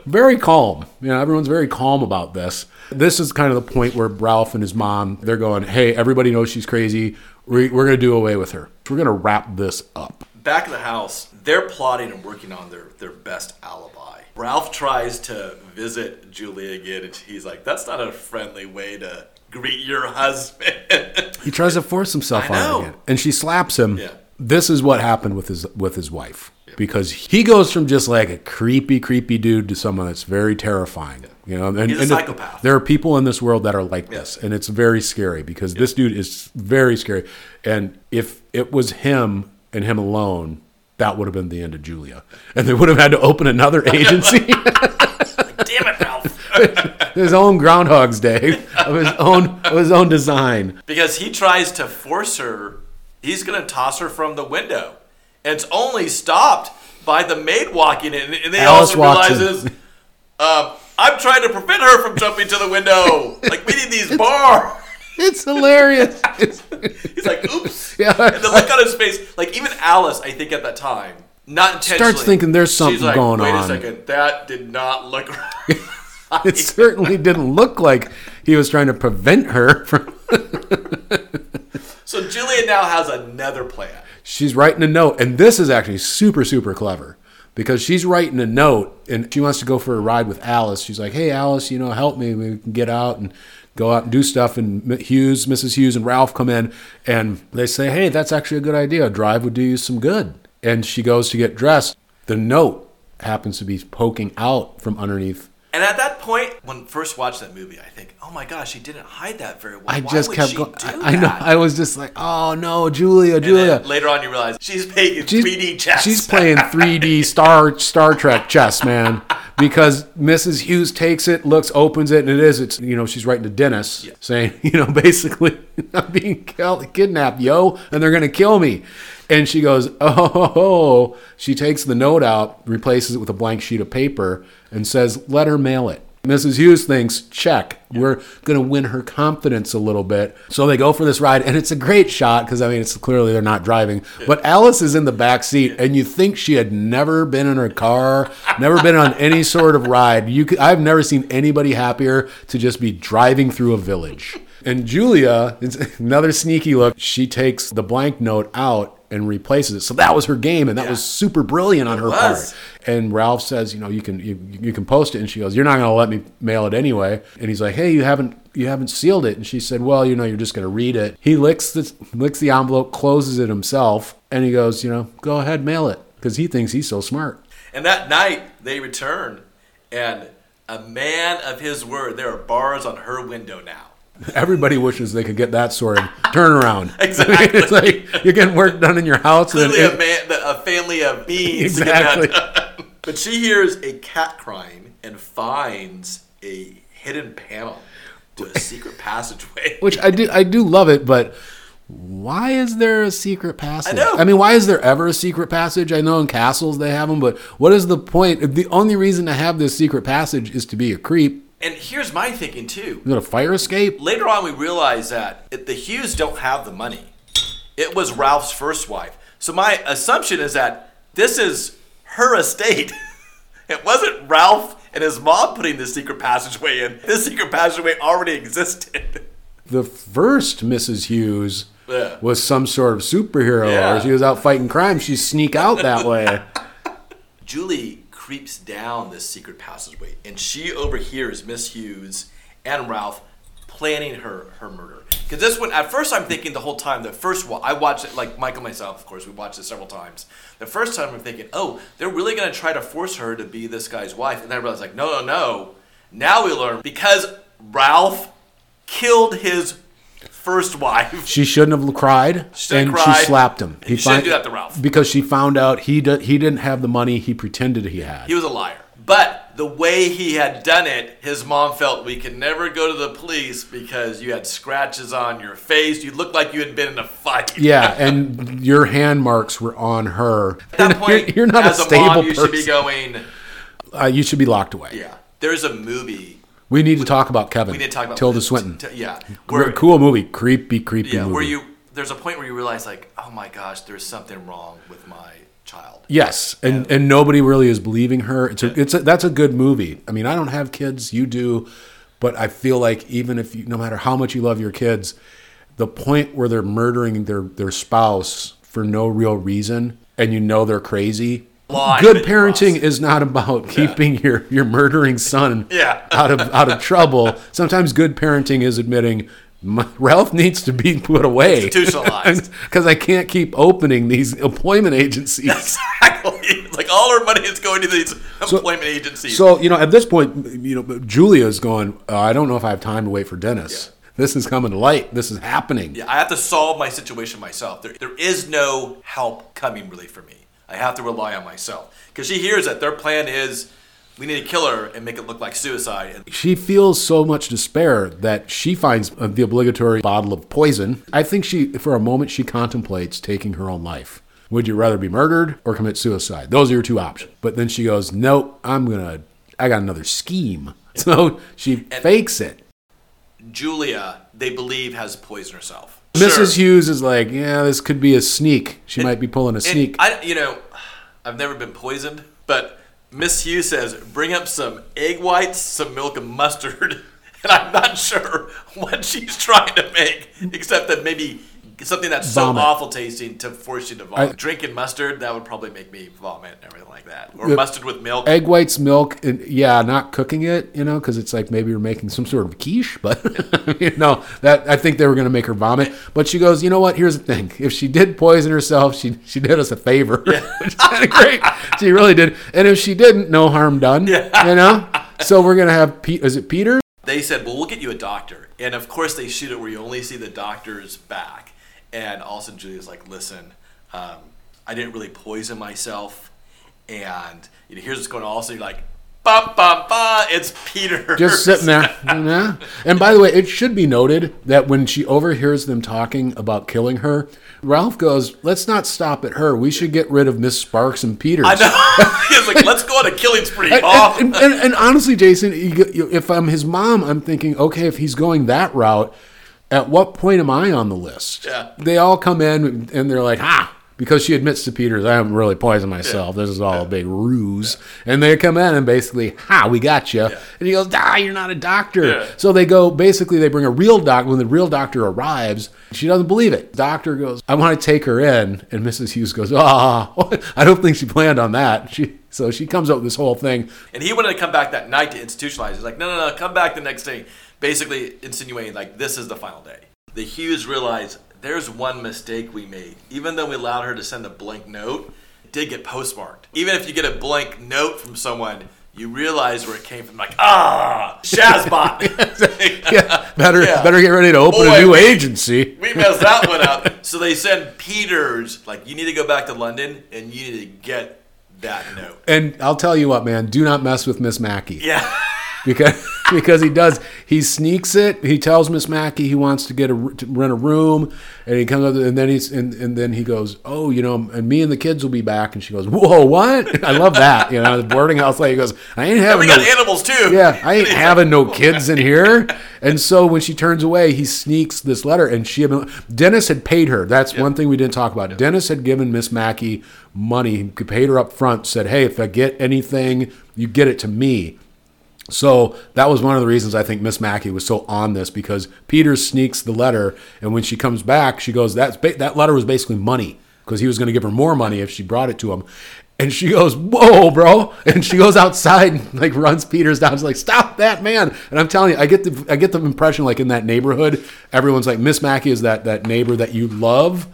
Very calm. You know, everyone's very calm about this. This is kind of the point where Ralph and his mom they're going, "Hey, everybody knows she's crazy. We- We're going to do away with her. We're going to wrap this up." Back at the house, they're plotting and working on their, their best alibi. Ralph tries to visit Julia again, and he's like, that's not a friendly way to greet your husband. He tries to force himself on her again, and she slaps him. Yeah. This is what happened with his with his wife because he goes from just like a creepy, creepy dude to someone that's very terrifying. You know, and, He's a and psychopath. There are people in this world that are like this, and it's very scary because this dude is very scary. And if it was him and him alone, that would have been the end of Julia, and they would have had to open another [LAUGHS] agency. Damn it, Ralph. [LAUGHS] his own Groundhog's Day of his own of his own design. because he tries to force her, he's going to toss her from the window. And it's only stopped by the maid walking in. And they Alice also realizes, um, I'm trying to prevent her from jumping to the window. Like, we need these [LAUGHS] bars. It's hilarious. [LAUGHS] He's like, oops. [LAUGHS] Yeah. And the look on his face, like even Alice, I think at that time, not intentionally, Starts thinking there's something like, going Wait on." Wait a second, that did not look right. it certainly didn't look like he was trying to prevent her from. [LAUGHS] so Julia now has another plan. She's writing a note, and this is actually super, super clever because she's writing a note and she wants to go for a ride with Alice. She's like, "Hey, Alice, you know, help me. We can get out and go out and do stuff." And Hughes, Mrs. Hughes, and Ralph come in, and they say, "Hey, that's actually a good idea. A drive would do you some good." And she goes to get dressed. The note happens to be poking out from underneath And at that point, when first watched that movie, I think, oh my gosh, she didn't hide that very well. I Why just kept going. I, I know. I was just like, oh no, Julia, And Julia. later on, you realize she's playing She's- 3D chess. She's playing 3D [LAUGHS] Star Star Trek chess, man. Because Mrs. Hughes takes it, looks, opens it, and it is. It's you know she's writing to Dennis, saying [LAUGHS] you know basically [LAUGHS] I'm being kidnapped, yo, and they're gonna kill me. And she goes, [LAUGHS] oh. She takes the note out, replaces it with a blank sheet of paper, and says, "Let her mail it." Mrs. Hughes thinks, check. We're going to win her confidence a little bit. So they go for this ride, and it's a great shot because, I mean, it's clearly they're not driving. But Alice is in the back seat, and you think she had never been in her car, never been on any sort of ride. You could, I've never seen anybody happier to just be driving through a village. And Julia, it's [LAUGHS] another sneaky look. She takes the blank note out and replaces it. So that was her game, and that Yeah. was super brilliant on her part. And Ralph says, you know, you can you, you can post it, and she goes, you're not going to let me mail it anyway. And he's like, hey, you haven't you haven't sealed it. And she said, well, you know, you're just going to read it. He licks the licks the envelope, closes it himself, and he goes, you know, go ahead, mail it, because he thinks he's so smart. And that night they return, and a man of his word. There are bars on her window now. Everybody wishes they could get that sort of turnaround. [LAUGHS] Exactly. [LAUGHS] it's like you're getting work done in your house. and it- a man, a family of beings. to get that Exactly. [LAUGHS] But she hears a cat crying and finds a hidden panel to a secret passageway. which I do I do love it, but why is there a secret passage? know. mean, why is there ever a secret passage? I know in castles they have them, but what is the point? The only reason to have this secret passage is to be a creep. And here's my thinking too. Is it a fire escape? Later on, we realize that the Hughes don't have the money. It was Ralph's first wife. So my assumption is that this is her estate. [LAUGHS] it wasn't Ralph and his mom putting the secret passageway in. This secret passageway already existed. [LAUGHS] The first Mrs. Hughes Yeah. was some sort of superhero, Yeah. or she was out fighting crime. She sneak out that [LAUGHS] way. Julie creeps down this secret passageway and she overhears Miss Hughes and Ralph planning her her murder. Because this one, at first, I'm thinking the whole time. The first one, I watched it like Michael myself. Of course, we watched it several times. The first time, I'm thinking, oh, they're really gonna try to force her to be this guy's wife. And then I realized, like, no, no, no. Now we learn because Ralph killed his first wife. She shouldn't have cried, shouldn't and cried. she slapped him. You shouldn't do that to Ralph. because she found out he d- he didn't have the money he pretended he had. He was a liar. But the way he had done it, his mom felt we could never go to the police because you had scratches on your face. You looked like you had been in a fight. Yeah, [LAUGHS] and your hand marks were on her. At that point, you're, you're not a as a, stable mom, you person. should be going. uh, you should be locked away. Yeah, there's a movie. We need to talk about Kevin. We need to talk about Tilda Swinton. t- yeah, Where, where cool movie, creepy, creepy yeah, movie. where you there's a point where you realize like, oh my gosh, there's something wrong with my child. Yes, and and nobody really is believing her. It's a, it's a, that's a good movie. I mean, I don't have kids, you do, but I feel like even if you, no matter how much you love your kids, the point where they're murdering their their spouse for no real reason, and you know they're crazy. Line Good parenting is not about keeping your your murdering son [LAUGHS] Yeah. out of out of trouble. Sometimes good parenting is admitting. Ralph needs to be put away Institutionalized. [LAUGHS] because I can't keep opening these employment agencies. [LAUGHS] Exactly. like all our money is going to these employment agencies. So you know, at this point, you know, Julia's going. Uh, I don't know if I have time to wait for Dennis. This is coming to light. This is happening. Yeah, I have to solve my situation myself. There, there is no help coming really for me. I have to rely on myself. Because she hears that their plan is we need to kill her and make it look like suicide. She feels so much despair that she finds the obligatory bottle of poison. I think she, for a moment, she contemplates taking her own life. Would you rather be murdered or commit suicide? Those are your two options. But then she goes, "Nope, I'm gonna. I got another scheme." [LAUGHS] So she fakes it. Julia, they believe, has poisoned herself. Mrs. Sure. Hughes is like, "Yeah, this could be a sneak. She might be pulling a sneak." I, you know, I've never been poisoned, but Miss Hughes says bring up some egg whites, some milk, and mustard. [LAUGHS] And I'm not sure [LAUGHS] what she's trying to make, except that maybe something that's so awful tasting to force you to vomit. Drinking mustard, that would probably make me vomit and everything like that. Or mustard with milk. egg whites, milk, and yeah, not cooking it, you know, because it's like maybe you're making some sort of quiche. [LAUGHS] But you know that I think they were going to make her vomit. But she goes, you know what? Here's the thing: if she did poison herself, she she did us a favor, [LAUGHS] which is kind of great. She really did. And if she didn't, no harm done. Yeah. You know. So we're gonna have Pete. Is it Peter? they said, "Well, we'll get you a doctor." And of course, they shoot it where you only see the doctor's back. And also, Julia's like, "Listen, um, I didn't really poison myself, and you know, here's what's going on." Also, you're like, "Bum bum bum!" It's Peter Just sitting there. Yeah. And by the way, it should be noted that when she overhears them talking about killing her, Ralph goes, "Let's not stop at her. We should get rid of Miss Sparks and Peters." I know. [LAUGHS] He's like, "Let's go on a killing spree." And, and, and, and honestly, Jason, if I'm his mom, I'm thinking, okay, if he's going that route, at what point am I on the list? Yeah. They all come in and they're like, ah, because she admits to Peters, I haven't really poisoned myself. This is all a big ruse. And they come in and basically, ha, we got you. And he goes, ah, you're not a doctor. Yeah. So they go, basically, they bring a real doctor. When the real doctor arrives, she doesn't believe it. Doctor goes, I want to take her in. And Mrs. Hughes goes, ah, [LAUGHS] I don't think she planned on that. She, so she comes up with this whole thing. And he wanted to come back that night to institutionalize. He's like, no, no, no, come back the next day. Basically insinuating like this is the final day. The Hughes realized there's one mistake we made. Even though we allowed her to send a blank note, it did get postmarked. Even if you get a blank note from someone, you realize where it came from. Like, ah, Shazbot. [LAUGHS] Yeah, [LAUGHS] better, Yeah. better get ready to open Boy, a new we- agency. we messed that one up. [LAUGHS] So they send Peters, like, you need to go back to London and you need to get that note. And I'll tell you what, man, do not mess with Miss Mackey. Yeah. because [LAUGHS] because he does he sneaks it. He tells miss mackey he wants to get a to rent a room and he comes up and then he's and, and then he goes oh you know and me and the kids will be back. And she goes whoa what? [LAUGHS] I love that you know the boarding house lady goes i ain't having no animals too. yeah i [LAUGHS] ain't having no kids in here. And so when she turns away he sneaks this letter and she had, dennis had paid her. That's one thing we didn't talk about. Dennis had given miss mackey money. He paid her up front said hey if i get anything you get it to me so that was one of the reasons I think Miss Mackey was so on this because Peter sneaks the letter, and when she comes back, she goes, "That's ba- that letter was basically money because he was going to give her more money if she brought it to him." And she goes, "Whoa, bro!" And she goes outside and like runs Peters down. She's like, "Stop that, man!" And I'm telling you, I get the I get the impression like in that neighborhood, everyone's like, Miss Mackey is that that neighbor that you love,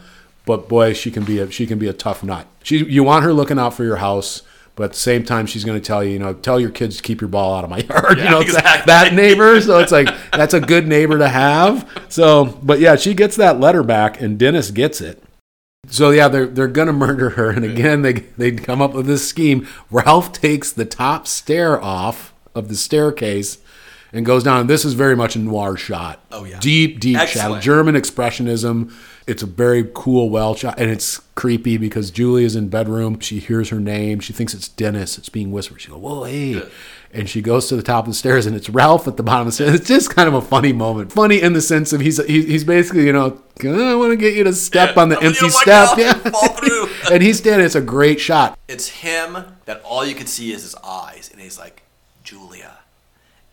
but boy, she can be a she can be a tough nut. She you want her looking out for your house. But at the same time, she's going to tell you, you know, tell your kids to keep your ball out of my [LAUGHS] yard. you know, that- exactly. that neighbor. So it's like that's a good neighbor to have. So, but yeah, she gets that letter back, and Dennis gets it. So yeah, they're they're gonna murder her, and again they they come up with this scheme. Ralph takes the top stair off of the staircase and goes down. This is very much a noir shot. Oh, yeah. deep deep shadow, German expressionism. It's a very cool, well shot, and it's creepy because Julie is in bedroom. She hears her name. She thinks it's Dennis. It's being whispered. She goes, "Whoa, hey!" And she goes to the top of the stairs, and it's Ralph at the bottom of the stairs. It's just kind of a funny moment. Funny in the sense of he's he, he's basically you know I want to get you to step on the I'm [LAUGHS] oh, empty do step, yeah, [LAUGHS] and he's standing. It's a great shot. It's him that all you can see is his eyes, and he's like, Julia.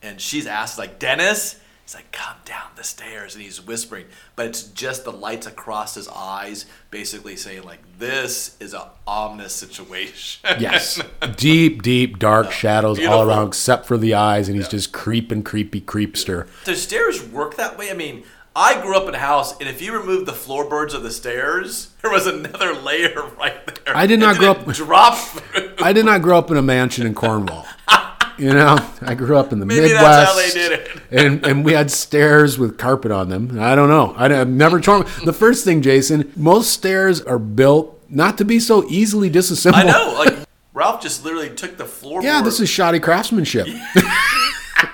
And she's asked, like, Dennis? He's like, come down the stairs, and he's whispering, but it's just the lights across his eyes, basically saying, like, this is an ominous situation. Yes, [LAUGHS] deep, deep, dark shadows all around, except for the eyes, and he's just creeping, creepy creepster. Do stairs work that way? I mean, I grew up in a house, and if you remove the floorboards of the stairs, [LAUGHS] there was another layer right there. I did not grow up- through. [LAUGHS] I did not grow up in a mansion in Cornwall. You know, I grew up in the Maybe Midwest. that's how they did it. and and we had stairs with carpet on them. I don't know. I, have never torn. The first thing, Jason, most stairs are built not to be so easily disassembled. I know. Like Ralph just literally took the floor. Yeah, this is shoddy craftsmanship. [LAUGHS] [LAUGHS]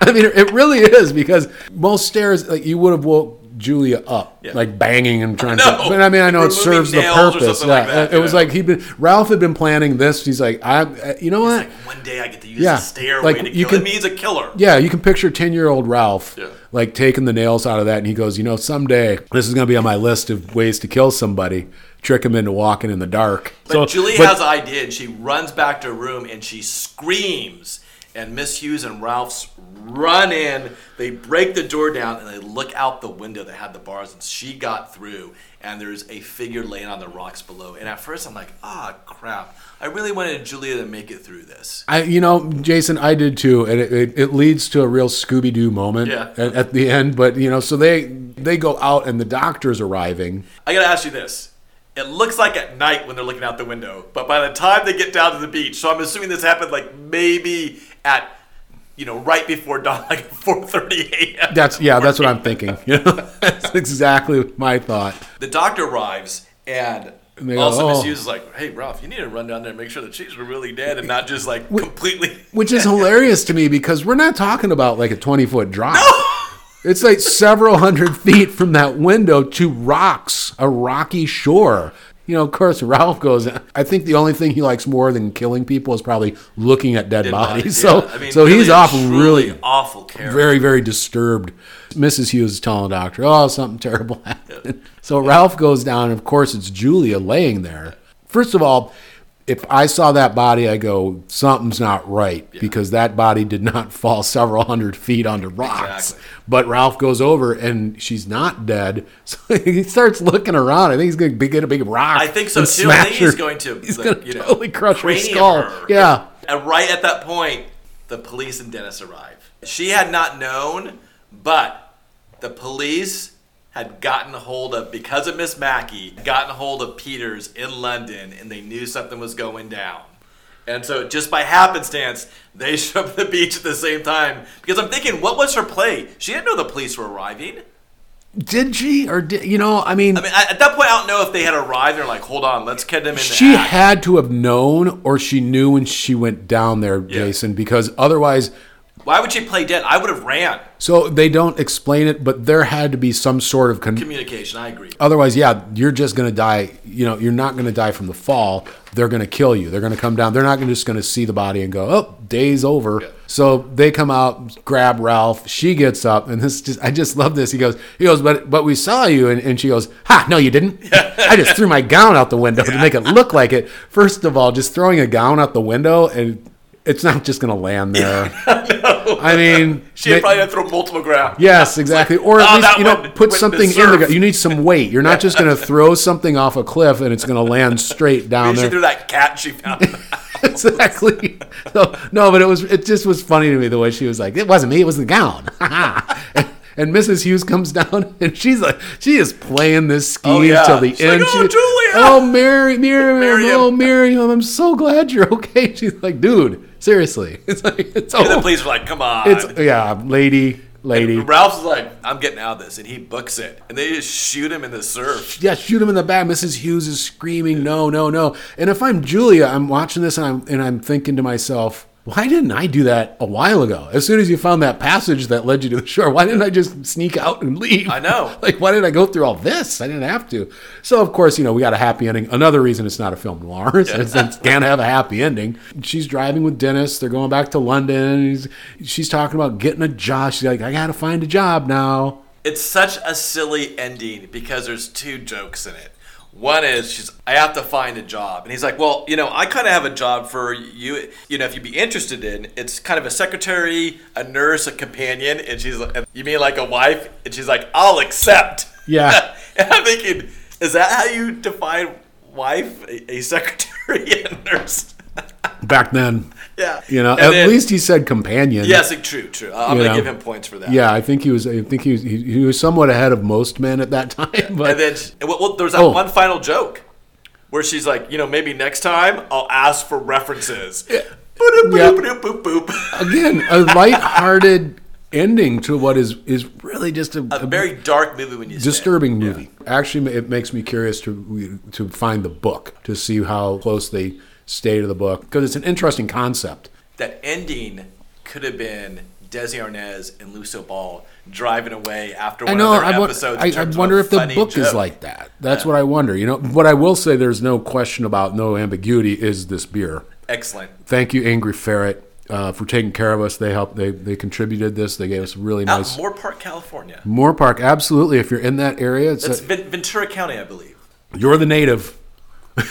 I mean, it really is because most stairs, like you would have woke Julia up, Yeah. like banging and trying to. But I mean, I know it serves the purpose. Yeah, like that, it was like he'd been. Ralph had been planning this. He's like, I, uh, you know what? Like one day I get to use Yeah, the stairway like, to you kill can- him. He's a killer. Yeah, you can picture 10 year old Ralph Yeah. like taking the nails out of that. And he goes, You know, someday this is going to be on my list of ways to kill somebody, trick him into walking in the dark. But Julie but- has an idea, and she runs back to her room and she screams. And Miss Hughes and Ralph's run in. They break the door down and they look out the window that had the bars. And she got through. And there's a figure laying on the rocks below. And at first I'm like, ah, crap. I really wanted Julia to make it through this. I, you know, Jason, I did too, and it, it, it leads to a real Scooby Doo moment Yeah. at, at the end. But you know, so they they go out, and the doctor's arriving. I gotta ask you this. It looks like at night when they're looking out the window, but by the time they get down to the beach, so I'm assuming this happened like maybe at, you know, right before dawn, [LAUGHS] like 4:30 a.m. That's yeah, that's what I'm thinking. You [LAUGHS] know, that's exactly my thought. The doctor arrives, and And they go, also Miss "Oh." Hughes is like, "Hey, Ralph, you need to run down there and make sure that she's really dead and not just like completely." Which is hilarious to me because we're not talking about like a 20 foot drop. [LAUGHS] It's like several hundred feet from that window to rocks, a rocky shore. You know, of course, Ralph goes. I think the only thing he likes more than killing people is probably looking at dead, Dead bodies. bodies, So, yeah. I mean, so really he's off really awful character. very, very disturbed. Mrs. Hughes is telling the doctor, "Oh, something terrible [LAUGHS] happened." So Ralph goes down, and of course, it's Julia laying there. First of all, if I saw that body, I go, something's not right because that body did not [LAUGHS] fall several hundred feet onto rocks. Exactly. But Ralph goes over and she's not dead. [LAUGHS] So he starts looking around. I think he's going to get a big rock. I think so too. I think he's her. going to. He's like, going to you know, totally crush her skull. her. Yeah. And right at that point, the police and Dennis arrive. She had not known, but the police had gotten hold of because of Miss Mackey, gotten hold of Peters in London, and they knew something was going down. And so, just by happenstance, they [LAUGHS] showed up at the beach at the same time. Because I'm thinking, what was her play? She didn't know the police were arriving. Did she? Or, did, you know, I mean, I mean, at that point, I don't know if they had arrived. They're like, hold on, let's get them in she had to have known or she knew when she went down there, Jason, because otherwise. Why would she play dead? I would have ran. So they don't explain it, but there had to be some sort of con- Communication, I agree. Otherwise, yeah, you're just going to die. You know, you're not going to die from the fall. They're going to kill you. They're going to come down. They're not gonna, just going to see the body and go, "Oh, day's over." Yeah. So they come out, grab Ralph. She gets up, and this just I just love this. He goes, he goes, but but we saw you, and, and she goes, "Ha, no, you didn't. [LAUGHS] I just threw my gown out the window to make it look like it." First of all, just throwing a gown out the window and. It's not just going to land there. [LAUGHS] I mean, She they- probably had to throw multiple ground. Yes, exactly. [LAUGHS] Or at oh, least you know, went- put went something in the. You need some weight. You're not just going [LAUGHS] to throw something off a cliff and it's going to land straight down Maybe she there. threw that cat she found. in the house. exactly. So, no, but it was. It just was funny to me the way she was like, "It wasn't me. It was the gown." and, and Mrs. Hughes comes down and she's like, she is playing this scheme Oh, yeah. till the She's like, end. "Oh, She- Julia!" oh, Mary, Miriam, Miriam. oh, Miriam, I'm so glad you're okay. She's like, dude, seriously, [LAUGHS] it's like it's and the police were like, come on. It's yeah, lady, lady. Ralph's like, I'm getting out of this. And he books it. And they just shoot him in the surf. yeah, shoot him in the back. Mrs. Hughes is screaming, "No, no, no!" And if I'm Julia, I'm watching this and I'm and I'm thinking to myself, why didn't I do that a while ago? As soon as you found that passage that led you to the shore, why didn't I just sneak out and leave? I know. [LAUGHS] Like, why did I go through all this? I didn't have to. So, of course, you know, we got a happy ending. Another reason it's not a film noir is it's- it can't have a happy ending. She's driving with Dennis. They're going back to London. He's, she's talking about getting a job. She's like, I got to find a job now. It's such a silly ending because there's two jokes in it. One is she's I have to find a job. And he's like, Well, you know, I kinda have a job for you you know, if you'd be interested in. It's kind of a secretary, a nurse, a companion, and she's like you mean like a wife? And she's like, I'll accept. Yeah. [LAUGHS] and I'm thinking, is that how you define wife? A, a secretary [LAUGHS] and nurse? Back then, yeah. You know, And at then- least he said companion. Yes, true, true. I'm gonna know. give him points for that. Yeah, I think he was. I think he was. He, he was somewhat ahead of most men at that [LAUGHS] time. But And then well, well, there's that Oh. one final joke where she's like, you know, maybe next time I'll ask for references. Yeah. boop, boop, boop, [LAUGHS] again, a light-hearted ending to what is is really just a, A very dark movie when you disturbing movie. Actually, it makes me curious to to find the book to see how close they stay of the book because it's an interesting concept. That ending could have been Desi Arnaz and Lucille Ball driving away after one I know. of their I, episodes. I, I wonder if the book is like that. That's what I wonder. You know, what I will say, there's no question about, no ambiguity, is this beer. Excellent. Thank you, Angry Ferret, uh, for taking care of us. They helped. They they contributed this. They gave us a really Out nice. Moorpark, California. Moorpark, absolutely. If you're in that area, it's That's a, Ventura County, I believe. you're the native. [LAUGHS]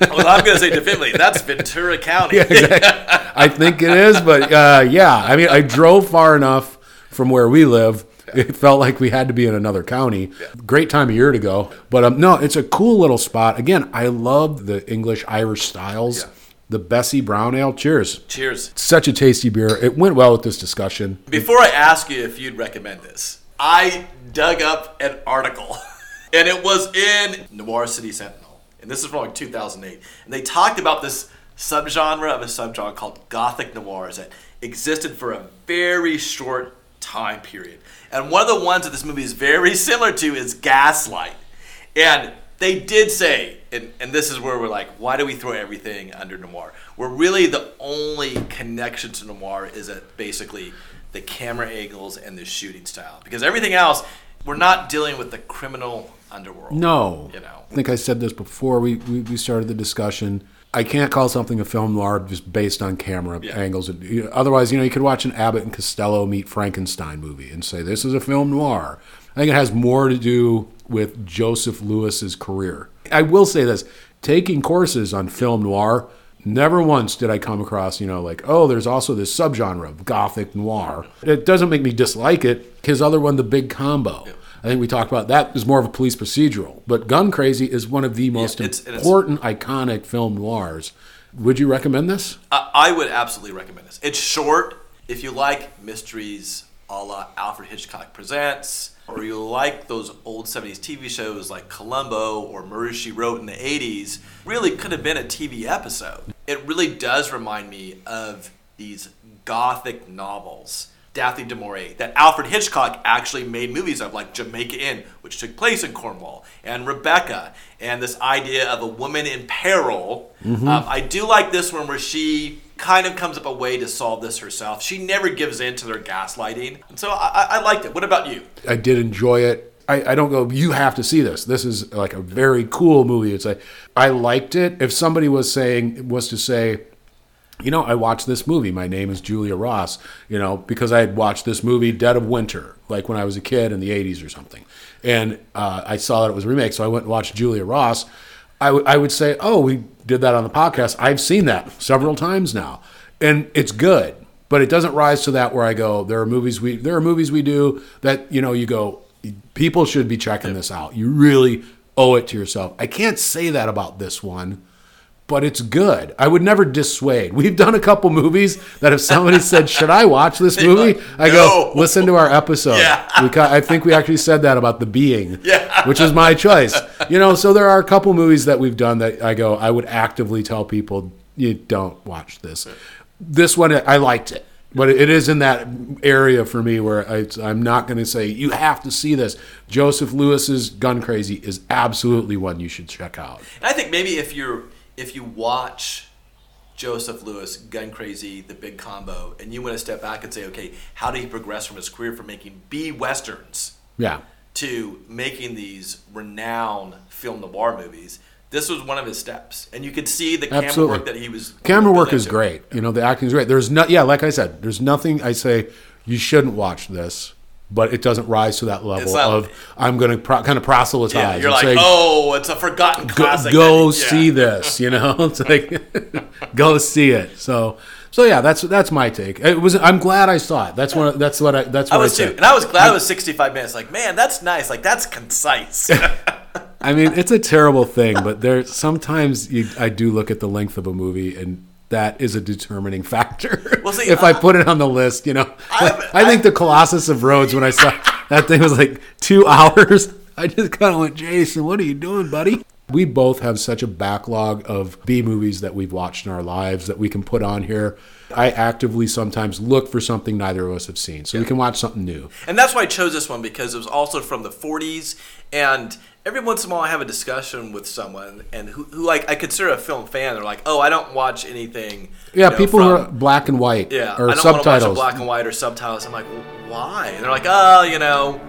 Well, I'm going to say definitively, that's Ventura County. I think it is, but uh, yeah. I mean, I drove far enough from where we live. It felt like we had to be in another county. Great time of year to go, but um, no, it's a cool little spot. Again, I love the English Irish styles. Yeah. The Bessie Brown Ale. Cheers! Cheers. Such a tasty beer. It went well with this discussion. Before I ask you if you'd recommend this, I dug up an article, [LAUGHS] and it was in Noir City Sentinel, and this is from like 2008, and they talked about this subgenre of a subgenre called Gothic noirs that existed for a very short time period, and one of the ones that this movie is very similar to is Gaslight, and they did say, and, and this is where we're like, why do we throw everything under noir? Where really the only connection to noir is that basically the camera angles and the shooting style. Because everything else, we're not dealing with the criminal underworld. No. You know. I think I said this before we, we, we started the discussion. I can't call something a film noir just based on camera Yeah. angles. Otherwise, you know, you could watch an Abbott and Costello meet Frankenstein movie and say this is a film noir. I think it has more to do with Joseph Lewis's career. I will say this: taking courses on film noir, never once did I come across, you know, like, oh, there's also this subgenre of gothic noir. It doesn't make me dislike it. His other one, The Big Combo. I think we talked about that is more of a police procedural. But Gun Crazy is one of the most it's- it's- important, iconic film noirs. Would you recommend this? I, I would absolutely recommend this. It's short. If you like mysteries a la Alfred Hitchcock Presents, or you like those old 70s TV shows like Columbo or Murder She Wrote in the 80s, really could have been a TV episode. It really does remind me of these gothic novels. Daphne du Maurier, that Alfred Hitchcock actually made movies of, like Jamaica Inn, which took place in Cornwall, and Rebecca, and this idea of a woman in peril. Um, I do like this one where she kind of comes up a way to solve this herself. She never gives in to their gaslighting. And so I, I, I liked it. What about you? I did enjoy it. I, I don't go, you have to see this. This is like a very cool movie. It's like, I liked it. If somebody was saying, was to say, you know, I watched this movie. My name is Julia Ross, you know, because I had watched this movie, Dead of Winter, like when I was a kid in the 80s or something. And uh, I saw that it was a remake, so I went and watched Julia Ross. I, w- I would say, oh, we did that on the podcast. I've seen that several times now, and it's good, but it doesn't rise to that where I go. There are movies we there are movies we do that you know you go. People should be checking this out. You really owe it to yourself. I can't say that about this one but it's good. I would never dissuade. We've done a couple movies that if somebody said, "Should I watch this [LAUGHS] movie?" like, I go, "Listen to our episode." Yeah. We I think we actually said that about The Being, Yeah. which is my choice. You know, so there are a couple movies that we've done that I go, I would actively tell people, "You don't watch this." This one, I liked it. But it is in that area for me where I, I'm not going to say you have to see this. Joseph Lewis's Gun Crazy is absolutely one you should check out. And I think maybe if you're if you watch Joseph Lewis, Gun Crazy, The Big Combo, and you want to step back and say, okay, how did he progress from his career from making B westerns Yeah. to making these renowned film noir movies? This was one of his steps, and you could see the camera work that he was. Camera work is to. great. You know, the acting is great. There's not, yeah, like I said, there's nothing I say you shouldn't watch this, but it doesn't rise to that level not- of I'm going to pro- kind of proselytize. Yeah, you're like, say, oh, it's a forgotten go, classic. go that- yeah. see this. You know, [LAUGHS] it's like [LAUGHS] go see it. So, so yeah, that's that's my take. It was. I'm glad I saw it. That's what. That's what I. That's what I, was too, said. and I was glad it was 65 minutes. Like, man, that's nice. Like, that's concise. [LAUGHS] I mean, it's a terrible thing, but there sometimes you, I do look at the length of a movie, and that is a determining factor. [LAUGHS] Well, see, if I I- put it on the list, you know, I- [LAUGHS] I, think the Colossus of Rhodes when I saw that thing was like two [LAUGHS] hours. I just kind of went, Jason, what are you doing, buddy? We both have such a backlog of B movies that we've watched in our lives that we can put on here. I actively sometimes look for something neither of us have seen, so we can watch something new. And that's why I chose this one because it was also from the 40s. And every once in a while, I have a discussion with someone and who, who like I consider a film fan. They're like, "Oh, I don't watch anything." Yeah, you know, people who are black and white yeah, or subtitles. I don't want to watch a black and white or subtitles. I'm like, why? And they're like, "Oh, you know."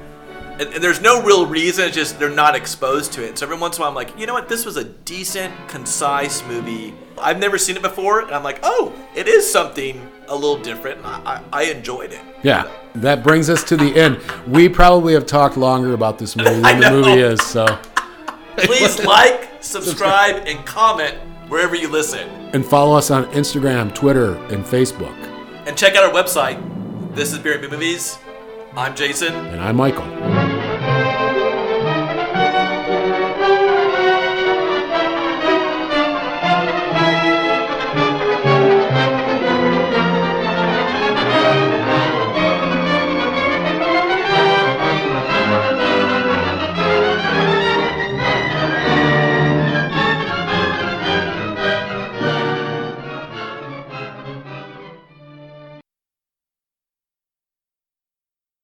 And, and there's no real reason. It's just they're not exposed to it. So every once in a while, I'm like, you know what? This was a decent, concise movie. I've never seen it before, and I'm like, oh, it is something a little different. I, I, I enjoyed it. Yeah, that brings us to the end. We probably have talked longer about this movie than the movie is. So, Please [LAUGHS] like, subscribe, and comment wherever you listen. and follow us on Instagram, Twitter, and Facebook. And check out our website. This is Beer and Movies. I'm Jason. And I'm Michael.